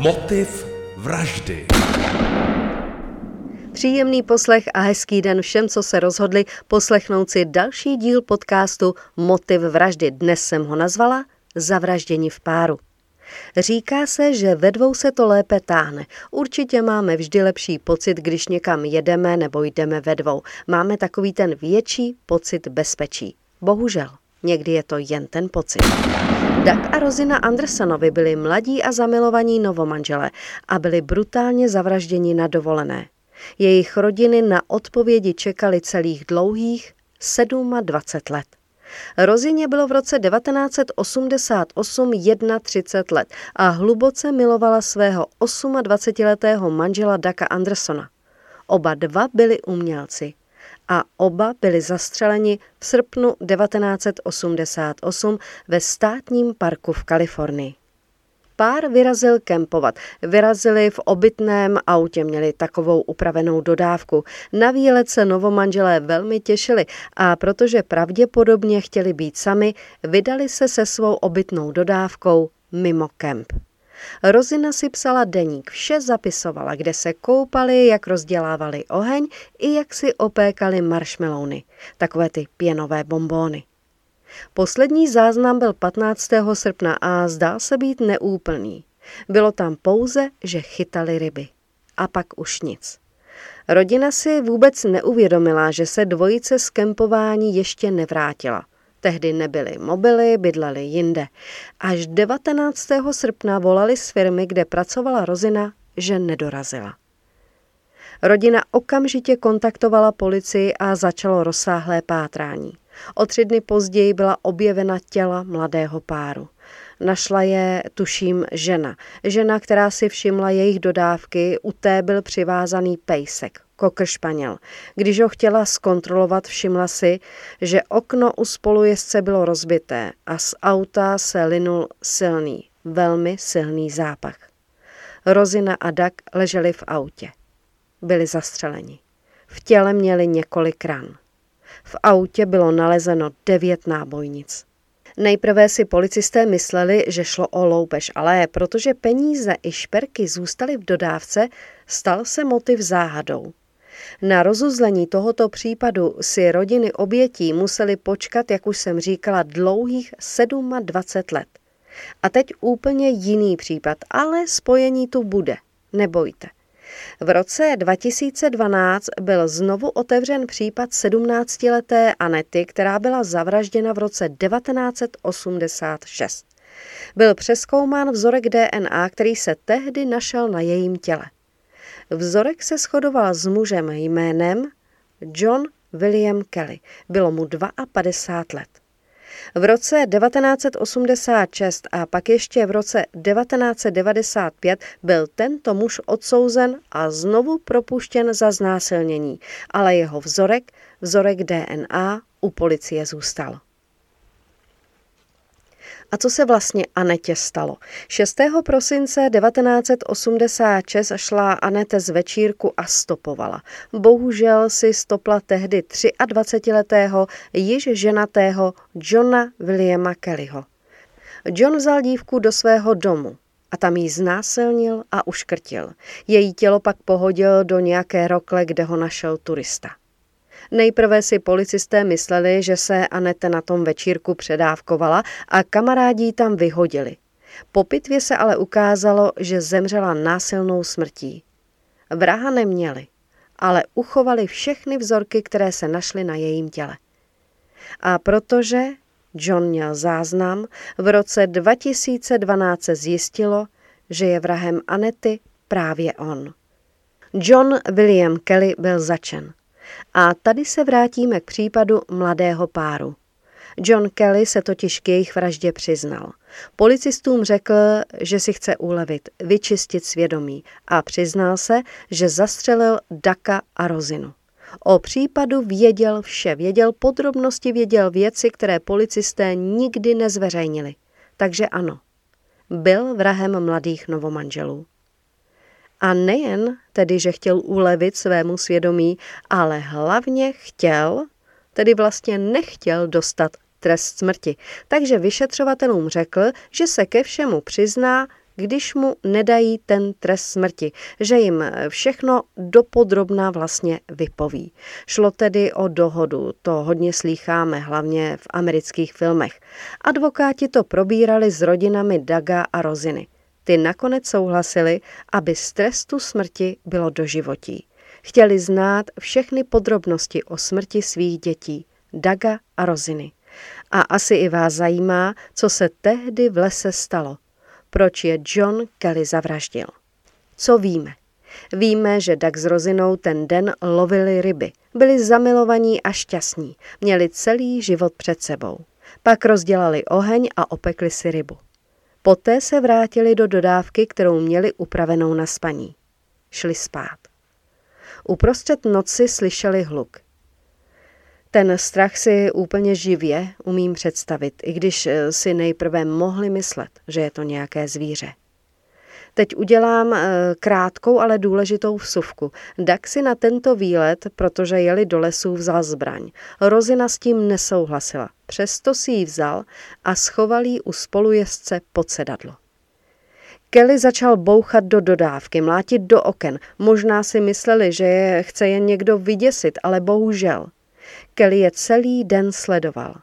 Motiv vraždy. Příjemný poslech a hezký den všem, co se rozhodli poslechnout si další díl podcastu Motiv vraždy. Dnes jsem ho nazvala Zavraždění v páru. Říká se, že ve dvou se to lépe táhne. Určitě máme vždy lepší pocit, když někam jedeme nebo jdeme ve dvou. Máme takový ten větší pocit bezpečí. Bohužel, někdy je to jen ten pocit. Doug a Rozina Andersonovi byli mladí a zamilovaní novomanželé a byli brutálně zavražděni na dovolené. Jejich rodiny na odpovědi čekali celých dlouhých 27 let. Rozině bylo v roce 1988 31 let a hluboce milovala svého 28-letého manžela Daka Andersona. Oba dva byli umělci a oba byli zastřeleni v srpnu 1988 ve státním parku v Kalifornii. Pár vyrazil kempovat. Vyrazili v obytném autě, měli takovou upravenou dodávku. Na výlet se novomanželé velmi těšili a protože pravděpodobně chtěli být sami, vydali se se svou obytnou dodávkou mimo kemp. Rozina si psala deník, vše zapisovala, kde se koupali, jak rozdělávali oheň i jak si opékali marshmallowny, takové ty pěnové bombóny. Poslední záznam byl 15. srpna a zdá se být neúplný. Bylo tam pouze, že chytali ryby. A pak už nic. Rodina si vůbec neuvědomila, že se dvojice z kempování ještě nevrátila. Tehdy nebyly mobily, bydleli jinde. Až 19. srpna volali z firmy, kde pracovala Rozina, že nedorazila. Rodina okamžitě kontaktovala policii a začalo rozsáhlé pátrání. O tři dny později byla objevena těla mladého páru. Našla je, tuším, žena. Žena, která si všimla jejich dodávky, u té byl přivázaný pejsek, kokr španěl. Když ho chtěla zkontrolovat, všimla si, že okno u spolujezdce bylo rozbité a z auta se linul silný, velmi silný zápach. Rozina a Dak leželi v autě. Byli zastřeleni. V těle měli několik ran. V autě bylo nalezeno devět nábojnic. Nejprve si policisté mysleli, že šlo o loupež, ale protože peníze i šperky zůstaly v dodávce, stal se motiv záhadou. Na rozuzlení tohoto případu si rodiny obětí museli počkat, jak už jsem říkala, dlouhých 27 let. A teď úplně jiný případ, ale spojení tu bude. Nebojte. V roce 2012 byl znovu otevřen případ 17-leté Anety, která byla zavražděna v roce 1986. Byl přeskoumán vzorek DNA, který se tehdy našel na jejím těle. Vzorek se shodoval s mužem jménem John William Kelly. Bylo mu 52 let. V roce 1986 a pak ještě v roce 1995 byl tento muž odsouzen a znovu propuštěn za znásilnění, ale jeho vzorek, vzorek DNA, u policie zůstal. A co se vlastně Anetě stalo? 6. prosince 1986 šla Anete z večírku a stopovala. Bohužel si stopla tehdy 23-letého, již ženatého Johna Williama Kellyho. John vzal dívku do svého domu a tam jí znásilnil a uškrtil. Její tělo pak pohodil do nějaké rokle, kde ho našel turista. Nejprve si policisté mysleli, že se Anete na tom večírku předávkovala a kamarádi tam vyhodili. Po pitvě se ale ukázalo, že zemřela násilnou smrtí. Vraha neměli, ale uchovali všechny vzorky, které se našly na jejím těle. A protože John měl záznam, v roce 2012 se zjistilo, že je vrahem Anety právě on. John William Kelly byl začen. A tady se vrátíme k případu mladého páru. John Kelly se totiž k jejich vraždě přiznal. Policistům řekl, že si chce ulevit, vyčistit svědomí a přiznal se, že zastřelil Daka a Rozinu. O případu věděl vše, věděl podrobnosti, věděl věci, které policisté nikdy nezveřejnili. Takže ano, byl vrahem mladých novomanželů. A nejen tedy, že chtěl ulevit svému svědomí, ale hlavně chtěl, tedy vlastně nechtěl dostat trest smrti. Takže vyšetřovatelům řekl, že se ke všemu přizná, když mu nedají ten trest smrti, že jim všechno dopodrobná vlastně vypoví. Šlo tedy o dohodu, to hodně slýcháme, hlavně v amerických filmech. Advokáti to probírali s rodinami Daga a Roziny. Ty nakonec souhlasili, aby z trestu smrti bylo doživotí. Chtěli znát všechny podrobnosti o smrti svých dětí, Daga a Roziny. A asi i vás zajímá, co se tehdy v lese stalo. Proč je John Kelly zavraždil. Co víme? Víme, že Doug s Rozinou ten den lovili ryby. Byli zamilovaní a šťastní. Měli celý život před sebou. Pak rozdělali oheň a opekli si rybu. Poté se vrátili do dodávky, kterou měli upravenou na spaní. Šli spát. Uprostřed noci slyšeli hluk. Ten strach si úplně živě umím představit, i když eh, si nejprve mohli myslet, že je to nějaké zvíře. Teď udělám eh, krátkou, ale důležitou vsuvku. Dak si na tento výlet, protože jeli do lesů, vzal zbraň. Rozina s tím nesouhlasila. Přesto si ji vzal a schoval ji u spolujezdce pod sedadlo. Kelly začal bouchat do dodávky, mlátit do oken. Možná si mysleli, že je chce jen někdo vyděsit, ale bohužel. Kelly je celý den sledoval.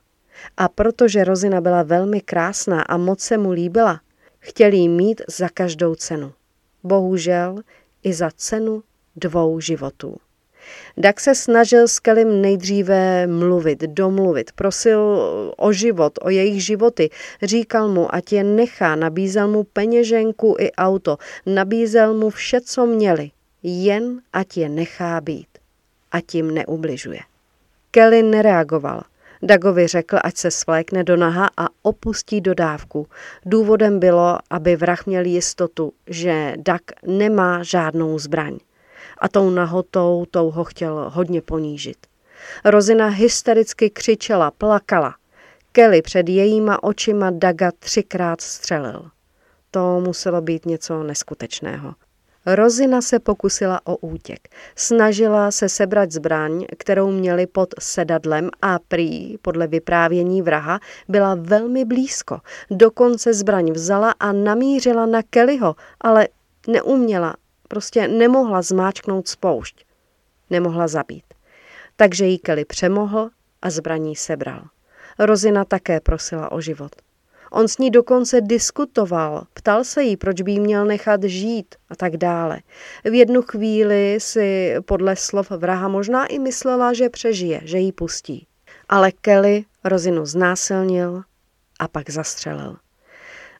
A protože Rozina byla velmi krásná a moc se mu líbila, chtěl mít za každou cenu. Bohužel i za cenu dvou životů. Dak se snažil s Kellym nejdříve mluvit, domluvit, prosil o život, o jejich životy, říkal mu, ať je nechá, nabízel mu peněženku i auto, nabízel mu vše, co měli, jen ať je nechá být a tím neubližuje. Kelly nereagoval. Dagovi řekl, ať se svlékne do naha a opustí dodávku. Důvodem bylo, aby vrah měl jistotu, že Dag nemá žádnou zbraň a tou nahotou tou ho chtěl hodně ponížit. Rozina hystericky křičela, plakala. Kelly před jejíma očima Daga třikrát střelil. To muselo být něco neskutečného. Rozina se pokusila o útěk. Snažila se sebrat zbraň, kterou měli pod sedadlem a prý, podle vyprávění vraha, byla velmi blízko. Dokonce zbraň vzala a namířila na Kellyho, ale neuměla Prostě nemohla zmáčknout spoušť. Nemohla zabít. Takže jí Kelly přemohl a zbraní sebral. Rozina také prosila o život. On s ní dokonce diskutoval, ptal se jí, proč by jí měl nechat žít a tak dále. V jednu chvíli si podle slov vraha možná i myslela, že přežije, že ji pustí. Ale Kelly Rozinu znásilnil a pak zastřelil.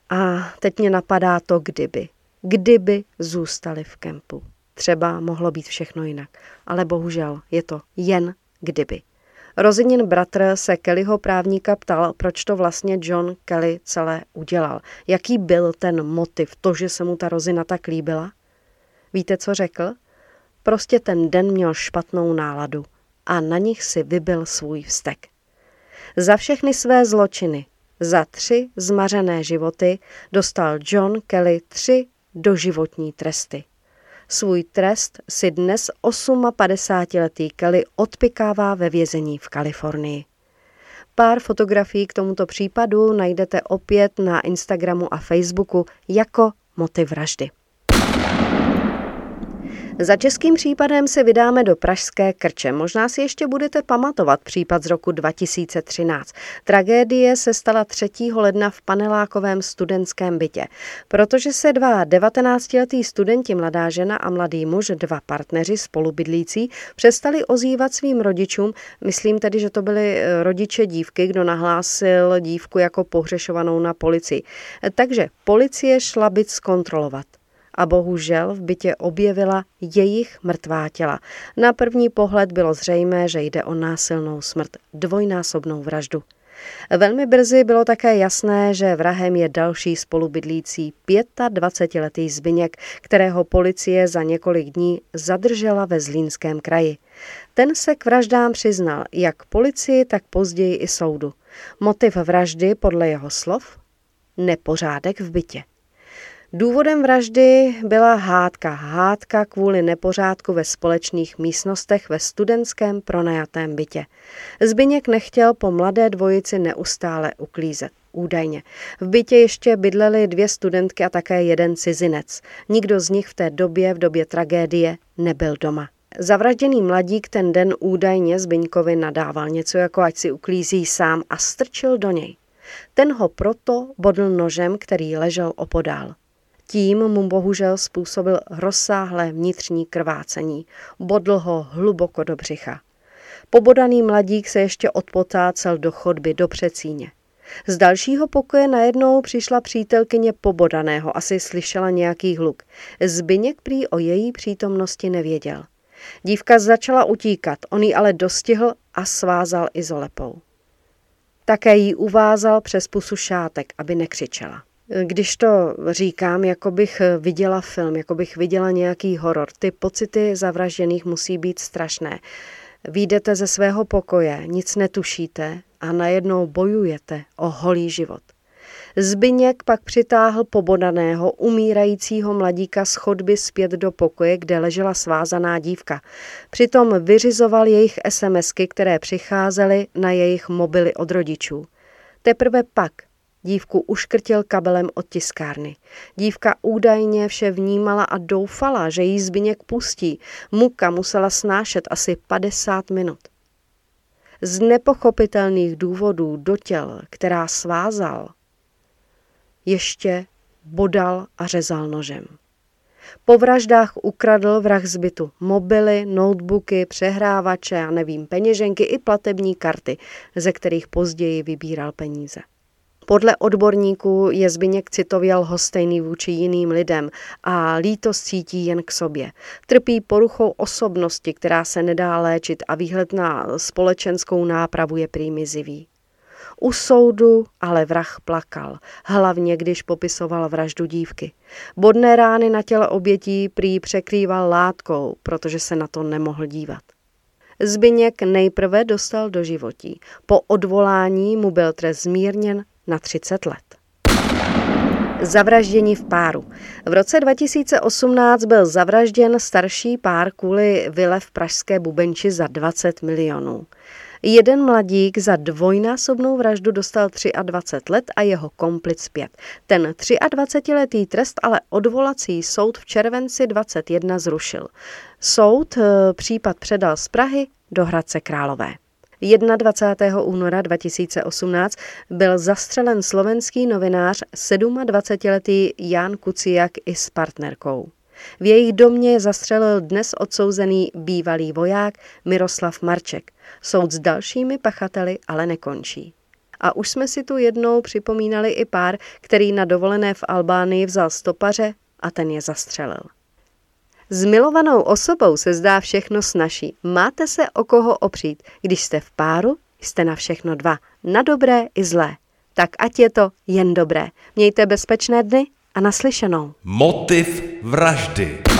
A teď mě napadá to kdyby kdyby zůstali v kempu. Třeba mohlo být všechno jinak, ale bohužel je to jen kdyby. Rozinin bratr se Kellyho právníka ptal, proč to vlastně John Kelly celé udělal. Jaký byl ten motiv, to, že se mu ta rozina tak líbila? Víte, co řekl? Prostě ten den měl špatnou náladu a na nich si vybil svůj vztek. Za všechny své zločiny, za tři zmařené životy, dostal John Kelly tři doživotní tresty. Svůj trest si dnes 58-letý Kelly odpikává ve vězení v Kalifornii. Pár fotografií k tomuto případu najdete opět na Instagramu a Facebooku jako motiv vraždy. Za českým případem se vydáme do Pražské Krče. Možná si ještě budete pamatovat případ z roku 2013. Tragédie se stala 3. ledna v panelákovém studentském bytě. Protože se dva 19-letí studenti, mladá žena a mladý muž, dva partneři spolubydlící, přestali ozývat svým rodičům, myslím tedy, že to byli eh, rodiče dívky, kdo nahlásil dívku jako pohřešovanou na policii. Takže policie šla byt zkontrolovat a bohužel v bytě objevila jejich mrtvá těla. Na první pohled bylo zřejmé, že jde o násilnou smrt, dvojnásobnou vraždu. Velmi brzy bylo také jasné, že vrahem je další spolubydlící 25-letý Zbyněk, kterého policie za několik dní zadržela ve Zlínském kraji. Ten se k vraždám přiznal jak policii, tak později i soudu. Motiv vraždy podle jeho slov? Nepořádek v bytě. Důvodem vraždy byla hádka. Hádka kvůli nepořádku ve společných místnostech ve studentském pronajatém bytě. Zbyněk nechtěl po mladé dvojici neustále uklízet. údajně. V bytě ještě bydleli dvě studentky a také jeden cizinec. Nikdo z nich v té době, v době tragédie, nebyl doma. Zavražděný mladík ten den údajně Zbyňkovi nadával něco jako ať si uklízí sám a strčil do něj. Ten ho proto bodl nožem, který ležel opodál. Tím mu bohužel způsobil rozsáhlé vnitřní krvácení. Bodl ho hluboko do břicha. Pobodaný mladík se ještě odpotácel do chodby do přecíně. Z dalšího pokoje najednou přišla přítelkyně pobodaného, asi slyšela nějaký hluk. Zbyněk prý o její přítomnosti nevěděl. Dívka začala utíkat, on ji ale dostihl a svázal izolepou. Také jí uvázal přes pusu šátek, aby nekřičela. Když to říkám, jako bych viděla film, jako bych viděla nějaký horor, ty pocity zavražděných musí být strašné. Výjdete ze svého pokoje, nic netušíte a najednou bojujete o holý život. Zbyněk pak přitáhl pobodaného, umírajícího mladíka z chodby zpět do pokoje, kde ležela svázaná dívka. Přitom vyřizoval jejich SMSky, které přicházely na jejich mobily od rodičů. Teprve pak Dívku uškrtil kabelem od tiskárny. Dívka údajně vše vnímala a doufala, že jí Zbyněk pustí. Muka musela snášet asi 50 minut. Z nepochopitelných důvodů do těl, která svázal, ještě bodal a řezal nožem. Po vraždách ukradl vrah zbytu mobily, notebooky, přehrávače a nevím, peněženky i platební karty, ze kterých později vybíral peníze. Podle odborníků je Zbyněk Citověl hostejný vůči jiným lidem a lítost cítí jen k sobě. Trpí poruchou osobnosti, která se nedá léčit a výhled na společenskou nápravu je přímizivý. U soudu ale vrah plakal, hlavně když popisoval vraždu dívky. Bodné rány na těle obětí prý překrýval látkou, protože se na to nemohl dívat. Zbyněk nejprve dostal do životí. Po odvolání mu byl trest zmírněn na 30 let. Zavraždění v páru. V roce 2018 byl zavražděn starší pár kvůli vile v pražské Bubenči za 20 milionů. Jeden mladík za dvojnásobnou vraždu dostal 23 let a jeho komplic 5. Ten 23-letý trest ale odvolací soud v červenci 21 zrušil. Soud eh, případ předal z Prahy do Hradce Králové. 21. února 2018 byl zastřelen slovenský novinář 27-letý Jan Kuciak i s partnerkou. V jejich domě zastřelil dnes odsouzený bývalý voják Miroslav Marček. Soud s dalšími pachateli ale nekončí. A už jsme si tu jednou připomínali i pár, který na dovolené v Albánii vzal stopaře a ten je zastřelil. S milovanou osobou se zdá všechno snaží. Máte se o koho opřít. Když jste v páru, jste na všechno dva. Na dobré i zlé. Tak ať je to jen dobré. Mějte bezpečné dny a naslyšenou. Motiv vraždy.